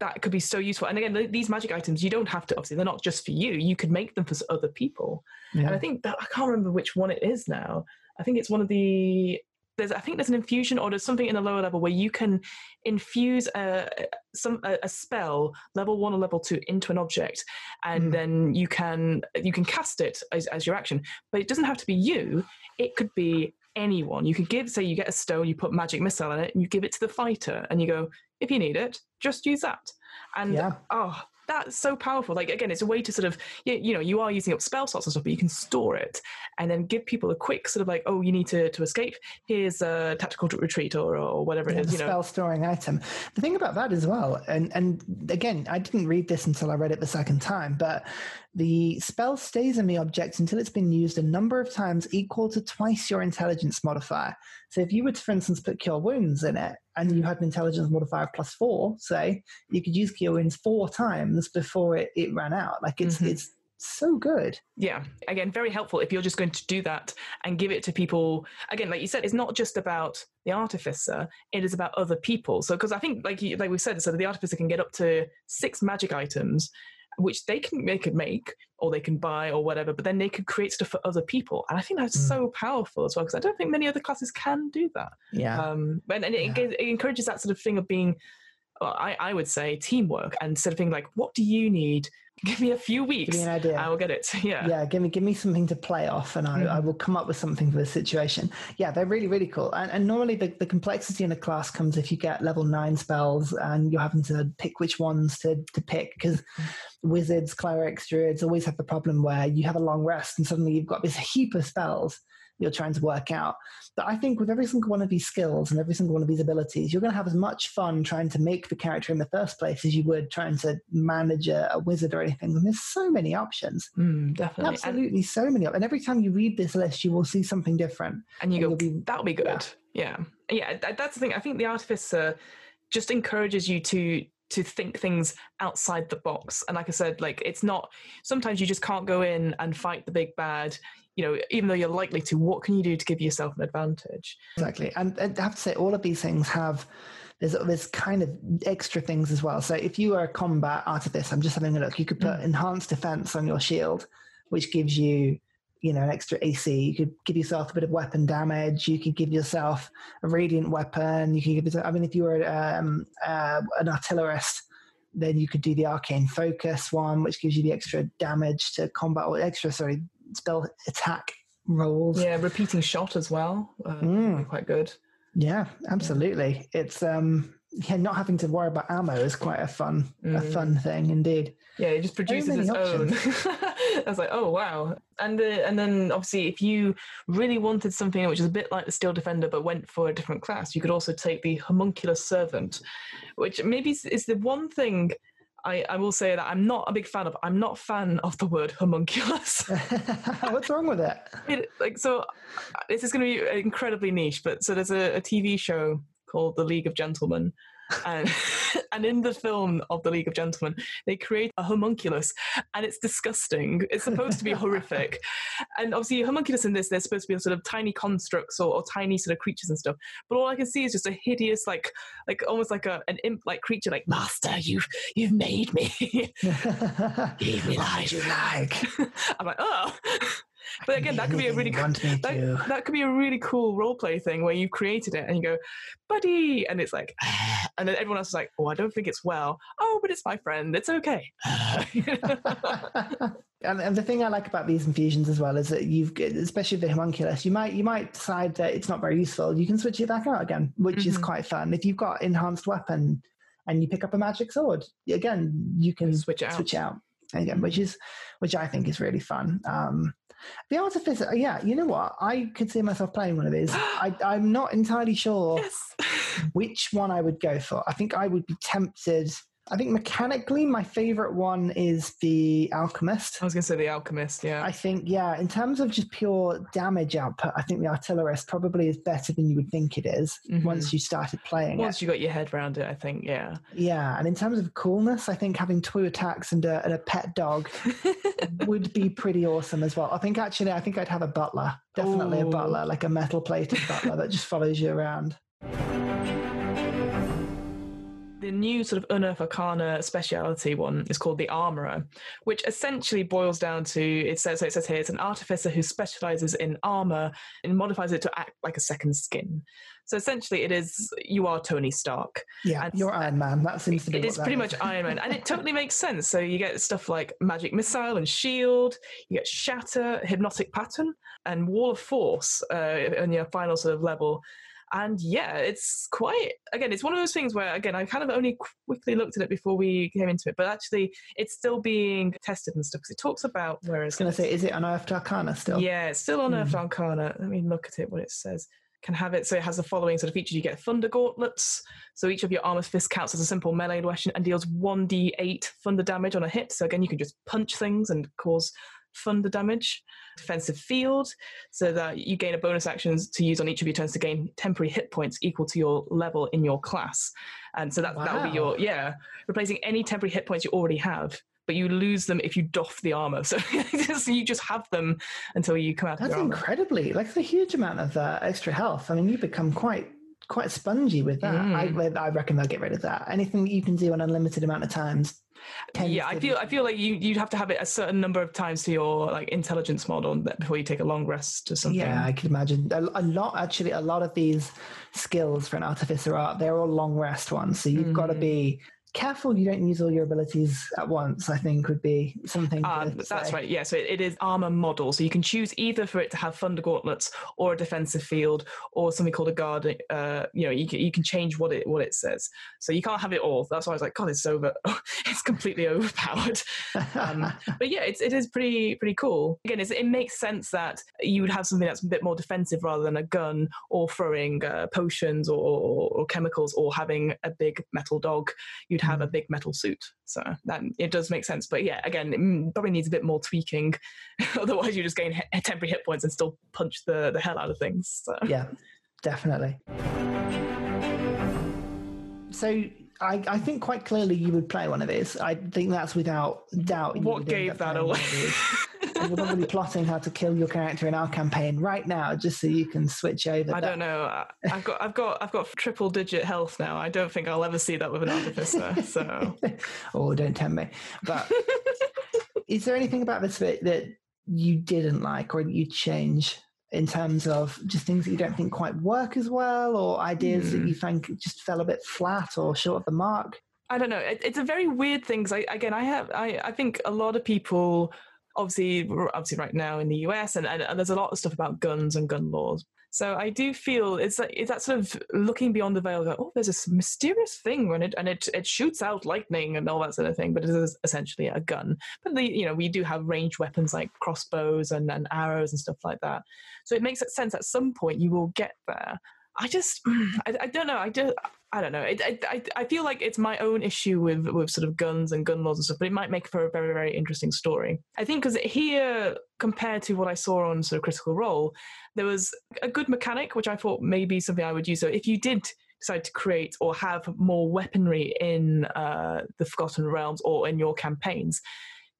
That could be so useful. And again, these magic items, you don't have to, obviously, they're not just for you. You could make them for other people. And I think that, I can't remember which one it is now. I think it's one of the, there's, I think there's an infusion or there's something in the lower level where you can infuse a, some, a, a spell, level one or level two, into an object and Mm. then you can you can cast it as, as your action but it doesn't have to be you it could be anyone you could give say you get a stone you put magic missile in it and you give it to the fighter and you go if you need it just use that and Yeah. oh that's so powerful like again it's a way to sort of you, you know you are using up spell slots and stuff but you can store it and then give people a quick sort of like oh you need to, to escape here's a tactical retreat or, or whatever it Yeah, is the you know spell storing item. The thing about that as well, and and again, I didn't read this until I read it the second time, but the spell stays in the object until it's been used a number of times equal to twice your intelligence modifier. So if you were to, for instance, put cure wounds in it and you had an intelligence modifier of plus four, say, you could use wounds four times before it, it ran out. Like it's Mhm. it's so good. yeah again very helpful if you're just going to do that and give it to people again like you said it's not just about the artificer it is about other people so because i think like you, like we said so the artificer can get up to six magic items which they can they could make or they can buy or whatever, but then they could create stuff for other people. And I think that's Mm. so powerful as well because I don't think many other classes can do that. Yeah. Um, and, and it, Yeah. it encourages that sort of thing of being, well, I, I would say, teamwork and sort of thing like, what do you need? Give me a few weeks. Give me an idea. I will get it. Yeah. yeah give me give me something to play off and I, Mm. I will come up with something for the situation yeah they're really really cool and, and normally the, the complexity in a class comes if you get level 9 spells and you're having to pick which ones to, to pick because wizards clerics druids always have the problem where you have a long rest and suddenly you've got this heap of spells you're trying to work out but i think with every single one of these skills and every single one of these abilities you're going to have as much fun trying to make the character in the first place as you would trying to manage a, a wizard or anything and there's so many options Mm, definitely. And, Absolutely, so many. And every time you read this list, you will see something different. and you and go, be- that'll be good. Yeah. Yeah. that- that's the thing. I think the artificer just encourages you to to think things outside the box. And like I said, like it's not sometimes you just can't go in and fight the big bad, you know, even though you're likely to, what can you do to give yourself an advantage? Exactly. And, and I have to say, all of these things have. There's, there's kind of extra things as well. So if you are a combat artificer, I'm just having a look. You could put Mm. enhanced defense on your shield, which gives you, you know, an extra AC. You could give yourself a bit of weapon damage. You could give yourself a radiant weapon. You can give yourself. I mean, if you were um, uh, an artillerist, then you could do the arcane focus one, which gives you the extra damage to combat or extra sorry spell attack rolls. Yeah, repeating shot as well. Uh, Mm. Quite good. Yeah, absolutely. It's um yeah, not having to worry about ammo is quite a fun a Mm. fun thing indeed. Yeah, it just produces its own. I was like, oh wow, and uh, and then obviously, if you really wanted something which is a bit like the Steel Defender but went for a different class, you could also take the Homunculus Servant, which maybe is, is the one thing I, I will say that I'm not a big fan of. I'm not a fan of the word homunculus. What's wrong with it? it, like so, uh, this is going to be incredibly niche, but so there's a, a TV show called The League of Gentlemen. Um, and, and in the film of The League of Gentlemen, they create a homunculus and it's disgusting. It's supposed to be horrific. And obviously, homunculus in this, they're supposed to be sort of tiny constructs or, or tiny sort of creatures and stuff. But all I can see is just a hideous, like, like almost like a, an imp like creature, like, Master, you've, you've made me. Leave me would you like? I'm like, oh. But again, that could be a really cool, that, that could be a really cool role play thing where you've created it and you go, buddy, and it's like, and then everyone else is like, oh, I don't think it's well. Oh, but it's my friend. It's okay. and, and the thing I like about these infusions as well is that you've, got- especially the homunculus, you might you might decide that it's not very useful. You can switch it back out again, which is Mhm. quite fun. If you've got enhanced weapon and you pick up a magic sword, again you can Switch it out. switch out again, which is which I think is really fun. Um, the artificer, yeah, you know what? I could see myself playing one of these. I, I'm not entirely sure Yes. which one I would go for. I think I would be tempted. I think mechanically, my favorite one is the Alchemist. I was going to say the alchemist. Yeah. I think, yeah, in terms of just pure damage output, I think the Artillerist probably is better than you would think it is Mhm. once you started playing it. Once you got your head around it, I think. Yeah. Yeah, and in terms of coolness, I think having two attacks and a, and a pet dog would be pretty awesome as well. I think actually, I think I'd have a butler, definitely a butler, like a metal plated butler that just follows you around. The new sort of Unearth Arcana speciality one is called the Armorer, which essentially boils down to it says so it says here it's an artificer who specializes in armor and modifies it to act like a second skin. So essentially, it is you are Tony Stark. Yeah, And- you're Iron Man. That seems to be It is pretty much Iron Man, and it totally makes sense. So you get stuff like magic missile and shield. You get shatter, hypnotic pattern, and wall of force uh, on your final sort of level. And yeah, it's quite again. It's one of those things where again I kind of only quickly looked at it before we came into it, but actually it's still being tested and stuff because it talks about I whereas was going to say, is it unearthed arcana still? yeah, it's still on Earth hmm. Arcana. Let me look at it. What it says can have it. So it has the following sort of features. You get Thunder Gauntlets. So each of your armor fists counts as a simple melee weapon and deals 1d8 thunder damage on a hit. So again, you can just punch things and cause thunder damage. Defensive Field, so that you gain a bonus actions to use on each of your turns to gain temporary hit points equal to your level in your class. And so that that will be your yeah, replacing any temporary hit points you already have. But you lose them if you doff the armor. So you just have them until you come out of That's incredibly, like, a huge amount of uh, extra health. I mean, you become quite quite spongy with that. Mm. I, I reckon they'll get rid of that. Anything that you can do an unlimited amount of times. Yeah, I feel I feel like you you'd have to have it a certain number of times to your like intelligence model before you take a long rest or something. Yeah, I could imagine a, a lot. Actually, a lot of these skills for an artificer art they're all long rest ones. So you've got to mm. be careful you don't use all your abilities at once. I think would be something. To that's right. Yeah, so it, it is armor model. So you can choose either for it to have thunder gauntlets or a defensive field or something called a guard. Uh, you know, you can, you can change what it what it says. So you can't have it all. That's why I was like, God, it's over. it's completely overpowered. Um, but yeah, it's it is pretty pretty cool. Again, it's, it makes sense that you would have something that's a bit more defensive rather than a gun or throwing uh, potions or, or, or chemicals or having a big metal dog. You'd have a big metal suit. So that it does make sense. But yeah, again, it mm, probably needs a bit more tweaking. Otherwise, you just gain he- temporary hit points and still punch the the hell out of things. So. yeah, definitely. So I, I think quite clearly you would play one of these. I think that's without doubt. What gave that away? one of these. and we're probably plotting how to kill your character in our campaign right now, just so you can switch over. I that. don't know. I've got, I've got, I've got triple digit health now. I don't think I'll ever see that with an artificer. So oh, don't tempt me. But is there anything about this bit that you didn't like or you change in terms of just things that you don't think quite work as well, or ideas that Hmm. you think just fell a bit flat or short of the mark? I don't know. It, it's a very weird thing. I, again, I have, I, I think a lot of people, obviously, obviously right now in the US, and, and, and there's a lot of stuff about guns and gun laws. So I do feel it's like it's that sort of looking beyond the veil. Go, oh, there's this mysterious thing when it and it it shoots out lightning and all that sort of thing, but it is essentially a gun. But the you know we do have ranged weapons like crossbows and, and arrows and stuff like that. So it makes sense at some point you will get there. I just I, I don't know. I do I don't know. It, I, I I feel like it's my own issue with with sort of guns and gun laws and stuff, but it might make for a very very interesting story. I think because here compared to what I saw on sort of Critical Role, there was a good mechanic which I thought may be something I would use. So if you did decide to create or have more weaponry in uh, the Forgotten Realms or in your campaigns.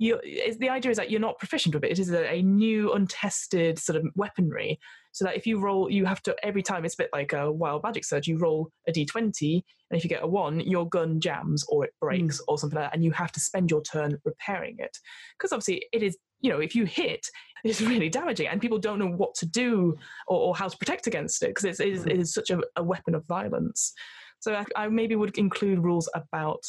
You, the idea is that you're not proficient with it. It is a, a new, untested sort of weaponry, so that if you roll, you have to every time. It's a bit like a wild magic surge. You roll a d20, and if you get a one, your gun jams or it breaks mm. or something like that, and you have to spend your turn repairing it. Because obviously, it is you know if you hit, it's really damaging, and people don't know what to do or, or how to protect against it because it is, mm. it is such a, a weapon of violence. So I, I maybe would include rules about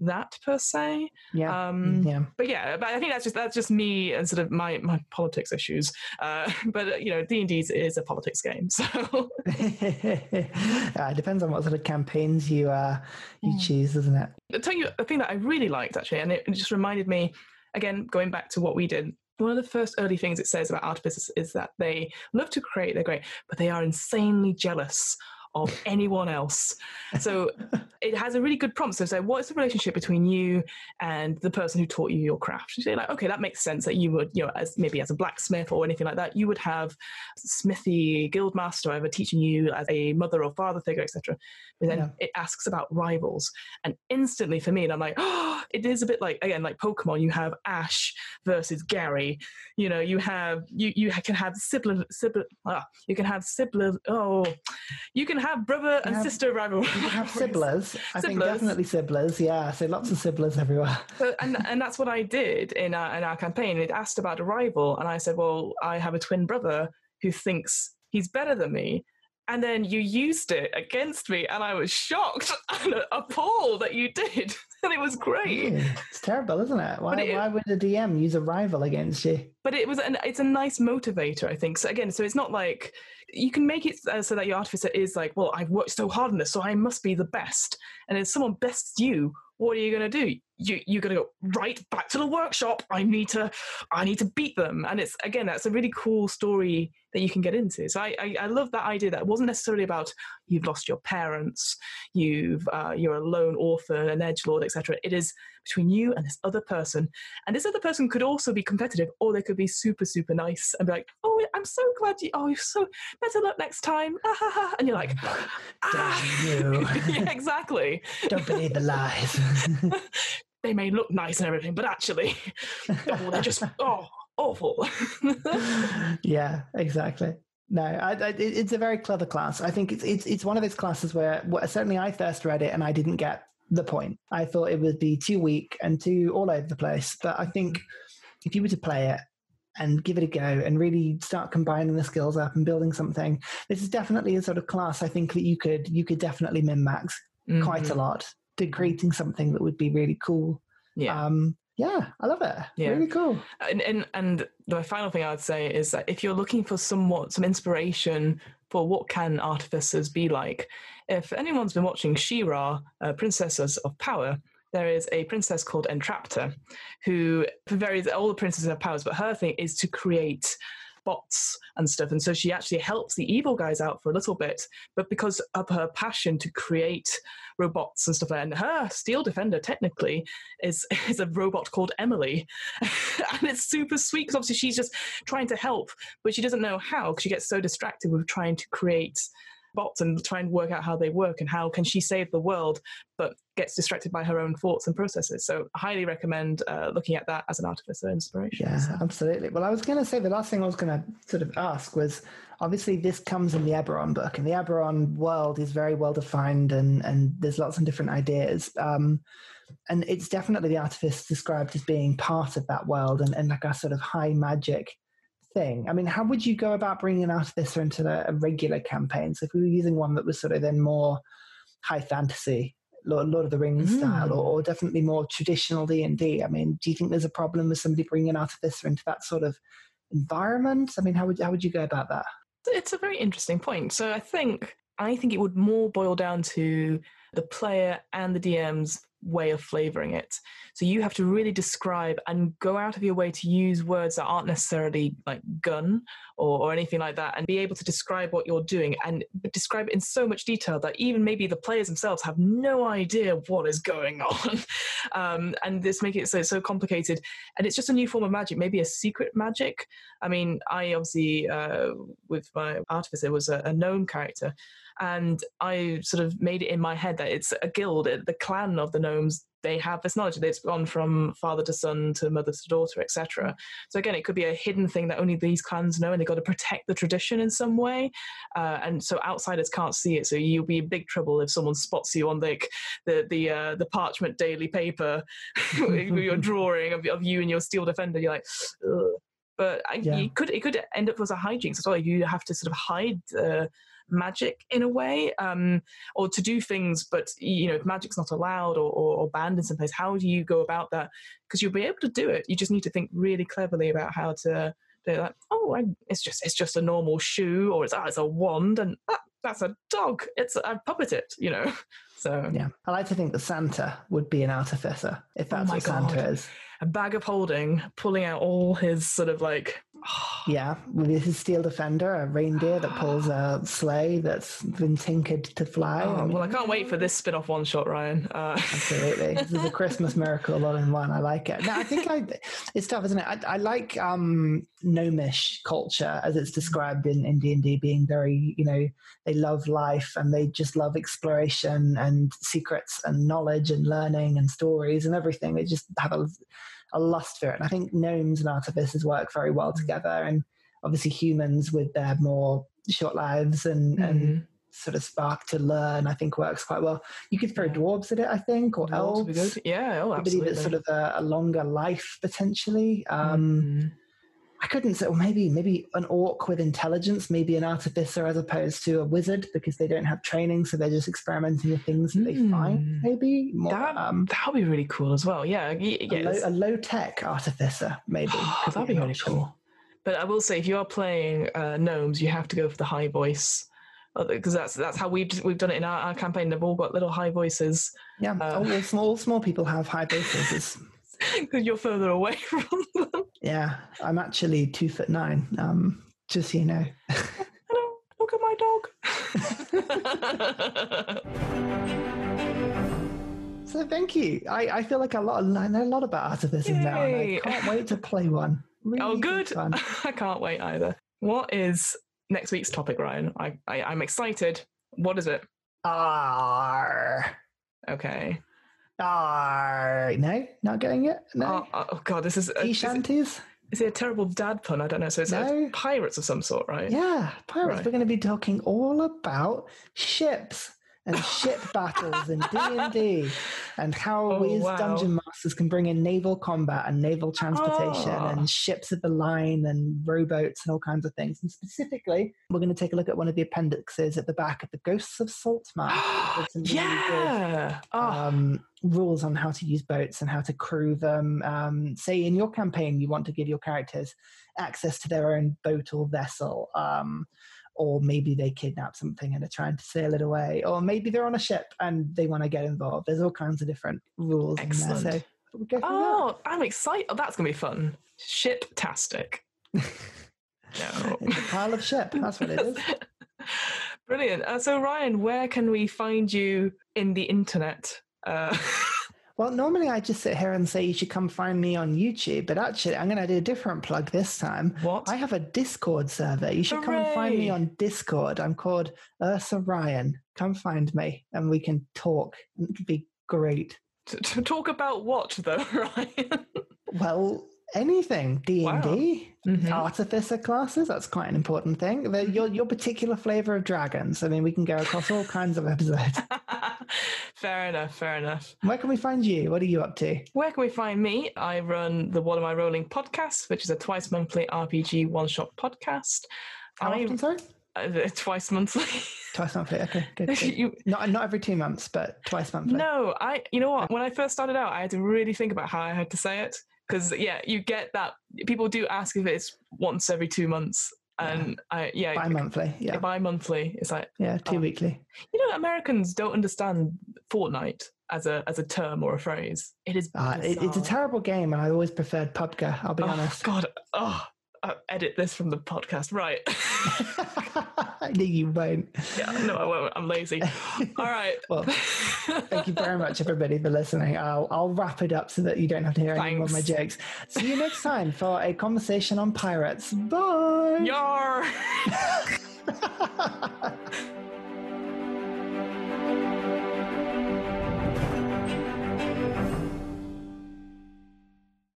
that per se. Yeah. Um, yeah. but yeah, but I think that's just that's just me and sort of my my politics issues. Uh, but you know, D and D is a politics game, so uh, it depends on what sort of campaigns you uh, you Mm. choose, doesn't it? I'll tell you a thing that I really liked actually, and it just reminded me again going back to what we did. One of the first early things it says about artificers is that they love to create, they're great, but they are insanely jealous of anyone else. So it has a really good prompt. So, say, what is the relationship between you and the person who taught you your craft? You say, like, okay, that makes sense that you would, you know, as maybe as a blacksmith or anything like that, you would have smithy guildmaster or whatever teaching you as a mother or father figure, etc. But then Yeah. it asks about rivals, and instantly for me, and I'm like, oh, it is a bit like again, like Pokemon. You have Ash versus Gary. You know, you have you you can have sibling sibling. Ah, you can have sibling. Oh, you can have brother and have- sister rivalry. You have siblings. I think definitely siblings. Yeah. So lots of siblings everywhere. So, and and that's what I did in our in our campaign. It asked about a rival, and I said, "Well, I have a twin brother who thinks he's better than me." And then you used it against me, and I was shocked and appalled that you did, and it was great. Yeah, It's terrible, isn't it? Why, it- why would a DM use a rival against you? But it was an it's a nice motivator, I think. So again, so it's not like you can make it uh, so that your artificer is like, "Well, I've worked so hard on this, so I must be the best." And if someone bests you, what are you going to do? You you're going to go right back to the workshop. I need to I need to beat them. And it's again that's a really cool story that you can get into. So I I, I love that idea that it wasn't necessarily about you've lost your parents, you've uh, you're a lone orphan, an edge lord, etc. It is between you and this other person, and this other person could also be competitive, or they could be super super nice and be like, oh I'm so glad you oh you're so better luck next time, and you're like, ah. You. yeah exactly. Don't believe the lies. they may look nice and everything, but actually, oh, they're just oh awful. yeah, exactly. No, I, I, it's a very clever class. I think it's it's it's one of those classes where well, certainly I first read it and I didn't get the point. I thought it would be too weak and too all over the place. But I think if you were to play it and give it a go and really start combining the skills up and building something, this is definitely a sort of class I think that you could you could definitely min max mm-hmm. quite a lot to creating something that would be really cool. Yeah. Um, yeah, I love it. Yeah. Really cool. And, and and my final thing I would say is that if you're looking for somewhat some inspiration for what can artificers be like, if anyone's been watching She-Ra, uh, Princesses of Power, there is a princess called Entrapta, who for various all the princesses have powers, but her thing is to create bots and stuff. And so she actually helps the evil guys out for a little bit, but because of her passion to create robots and stuff, and her Steel Defender technically is is a robot called Emily, and it's super sweet because obviously she's just trying to help, but she doesn't know how because she gets so distracted with trying to create bots and try and work out how they work and how can she save the world but gets distracted by her own thoughts and processes. So I highly recommend uh, looking at that as an artificer inspiration. Yeah so. absolutely. Well i was going to say the last thing i was going to sort of ask was obviously this comes in the eberron book and the eberron world is very well defined and and there's lots of different ideas um, and it's definitely the artifice described as being part of that world and, and like a sort of high magic thing. I mean, how would you go about bringing an artificer into a, a regular campaign? So if we were using one that was sort of then more high fantasy, Lord, Lord of the Rings mm. style, or, or, definitely more traditional D and D. I mean, do you think there's a problem with somebody bringing an artificer into that sort of environment? I mean, how would how would you go about that? It's a very interesting point. So I think I think it would more boil down to the player and the DM's way of flavoring it. So you have to really describe and go out of your way to use words that aren't necessarily like gun or, or anything like that and be able to describe what you're doing and describe it in so much detail that even maybe the players themselves have no idea what is going on. um, and this makes it so, so complicated. And it's just a new form of magic, maybe a secret magic. I mean, I obviously, uh, with my artificer, was a, a character and I sort of made it in my head that it's a guild, the clan of the gnomes. They have this knowledge it's gone from father to son to mother to daughter, etc. So again, it could be a hidden thing that only these clans know, and they've got to protect the tradition in some way. Uh, and so outsiders can't see it. So you'll be in big trouble if someone spots you on the the the, uh, the parchment daily paper, your drawing of, of you and your steel defender. You're like. Ugh but yeah. it could it could end up as a hijinks as well. You have to sort of hide uh, magic in a way, um, or to do things, but you know, if magic's not allowed or, or, or banned in some place, how do you go about that? Because you'll be able to do it. You just need to think really cleverly about how to do that. Oh, I, it's just it's just a normal shoe, or it's oh, it's a wand, and that, that's a dog. It's I puppet it, you know. So um, yeah, I like to think that Santa would be an artificer if oh that's oh what God. Santa is. A bag of holding, pulling out all his sort of like yeah, with his steel defender, a reindeer that pulls a sleigh that's been tinkered to fly. Oh, I mean, well, I can't wait for this spin-off one shot, Ryan. Uh. Absolutely, this is a Christmas miracle all in one. I like it. Now, I think I, it's tough, isn't it? I, I like um, gnomish culture as it's described in in D and D, being very, you know, they love life and they just love exploration and secrets and knowledge and learning and stories and everything. They just have a a lust for it. And I think gnomes and artificers work very well mm. together. And obviously humans with their more short lives and, mm-hmm. and sort of spark to learn, I think works quite well. You could throw dwarves at it, I think, or dwarves elves. Yeah, oh, absolutely. That's sort of a, a, longer life potentially. Um, mm-hmm. I couldn't say, well, maybe maybe an orc with intelligence, maybe an artificer as opposed to a wizard because they don't have training, so they're just experimenting with things that mm. they find. Hmm. Maybe more, that um, that would be really cool as well. Yeah, yes. a, low, low tech artificer, maybe. Because that'd be really cool. But I will say, if you are playing uh, gnomes, you have to go for the high voice because that's that's how we've we've done it in our, our, campaign. They've all got little high voices. Yeah, uh, all small small people have high voices because you're further away from them. Yeah, I'm actually two foot nine. Um, just so you know. Hello, look at my dog. so thank you. I, I feel like a lot. Of, I know a lot about artificers now, and I can't wait to play one. Really oh, good! I can't wait either. What is next week's topic, Ryan? I, I I'm excited. What is it? R. Okay. Ah, no, not getting it. No. Oh, oh, God, this is uh, sea shanties. Is it a terrible dad pun? I don't know. So it's No. uh, pirates of some sort, right? Yeah, pirates. Right. We're going to be talking all about ships and ship battles and D, and how Oh, we as wow. dungeon masters can bring in naval combat and naval transportation Ah. and ships of the line and rowboats and all kinds of things. And specifically, we're going to take a look at one of the appendixes at the back of the Ghosts of Saltmarsh. with some really good, yeah. Oh, um, rules on how to use boats and how to crew them. Um, say in your campaign, you want to give your characters access to their own boat or vessel, um, or maybe they kidnap something and are trying to sail it away, or maybe they're on a ship and they want to get involved. There's all kinds of different rules Excellent. there. So we'll oh, I'm excited. Oh, that's gonna be fun. Ship-tastic. that. No. It's a pile of ship. That's what it is. Brilliant. Uh, so, Ryan, where can we find you in the internet? Uh, Well, normally I just sit here and say you should come find me on YouTube, but actually I'm going to do a different plug this time. what? I have a Discord server. You should come and find me on Discord. I'm called Ursa Ryan. Come find me and we can talk. It'd be great. to, to talk about what, though, Ryan? Well, anything D and D, Mhm. artificer classes. That's quite an important thing. The, your your particular flavor of dragons. I mean, we can go across all kinds of episodes. fair enough, fair enough. Where can we find you? What are you up to? Where can we find me? I run the What Am I Rolling podcast, which is a twice monthly RPG one shot podcast. How I- often? Sorry, Uh, twice monthly. twice monthly. Okay, good. good. you, Not not every two months, but twice monthly. no, I. You know what? When I first started out, I had to really think about how I had to say it because yeah, you get that. People do ask if it's once every two months, and I yeah, Bi-monthly. Yeah, bi-monthly. It's like yeah, two Oh. weekly. you know, Americans don't understand fortnight as a as a term or a phrase. It is. Uh, it, it's a terrible game, and I always preferred PUBG. I'll be oh, honest. God. Oh, uh, edit this from the podcast, right? I knew you won't. yeah, no, I won't. I'm lazy. All right. Well, Thank you very much, everybody, for listening. I'll, I'll wrap it up so that you don't have to hear any more of my jokes. See you next time for a conversation on pirates. Bye. Yar.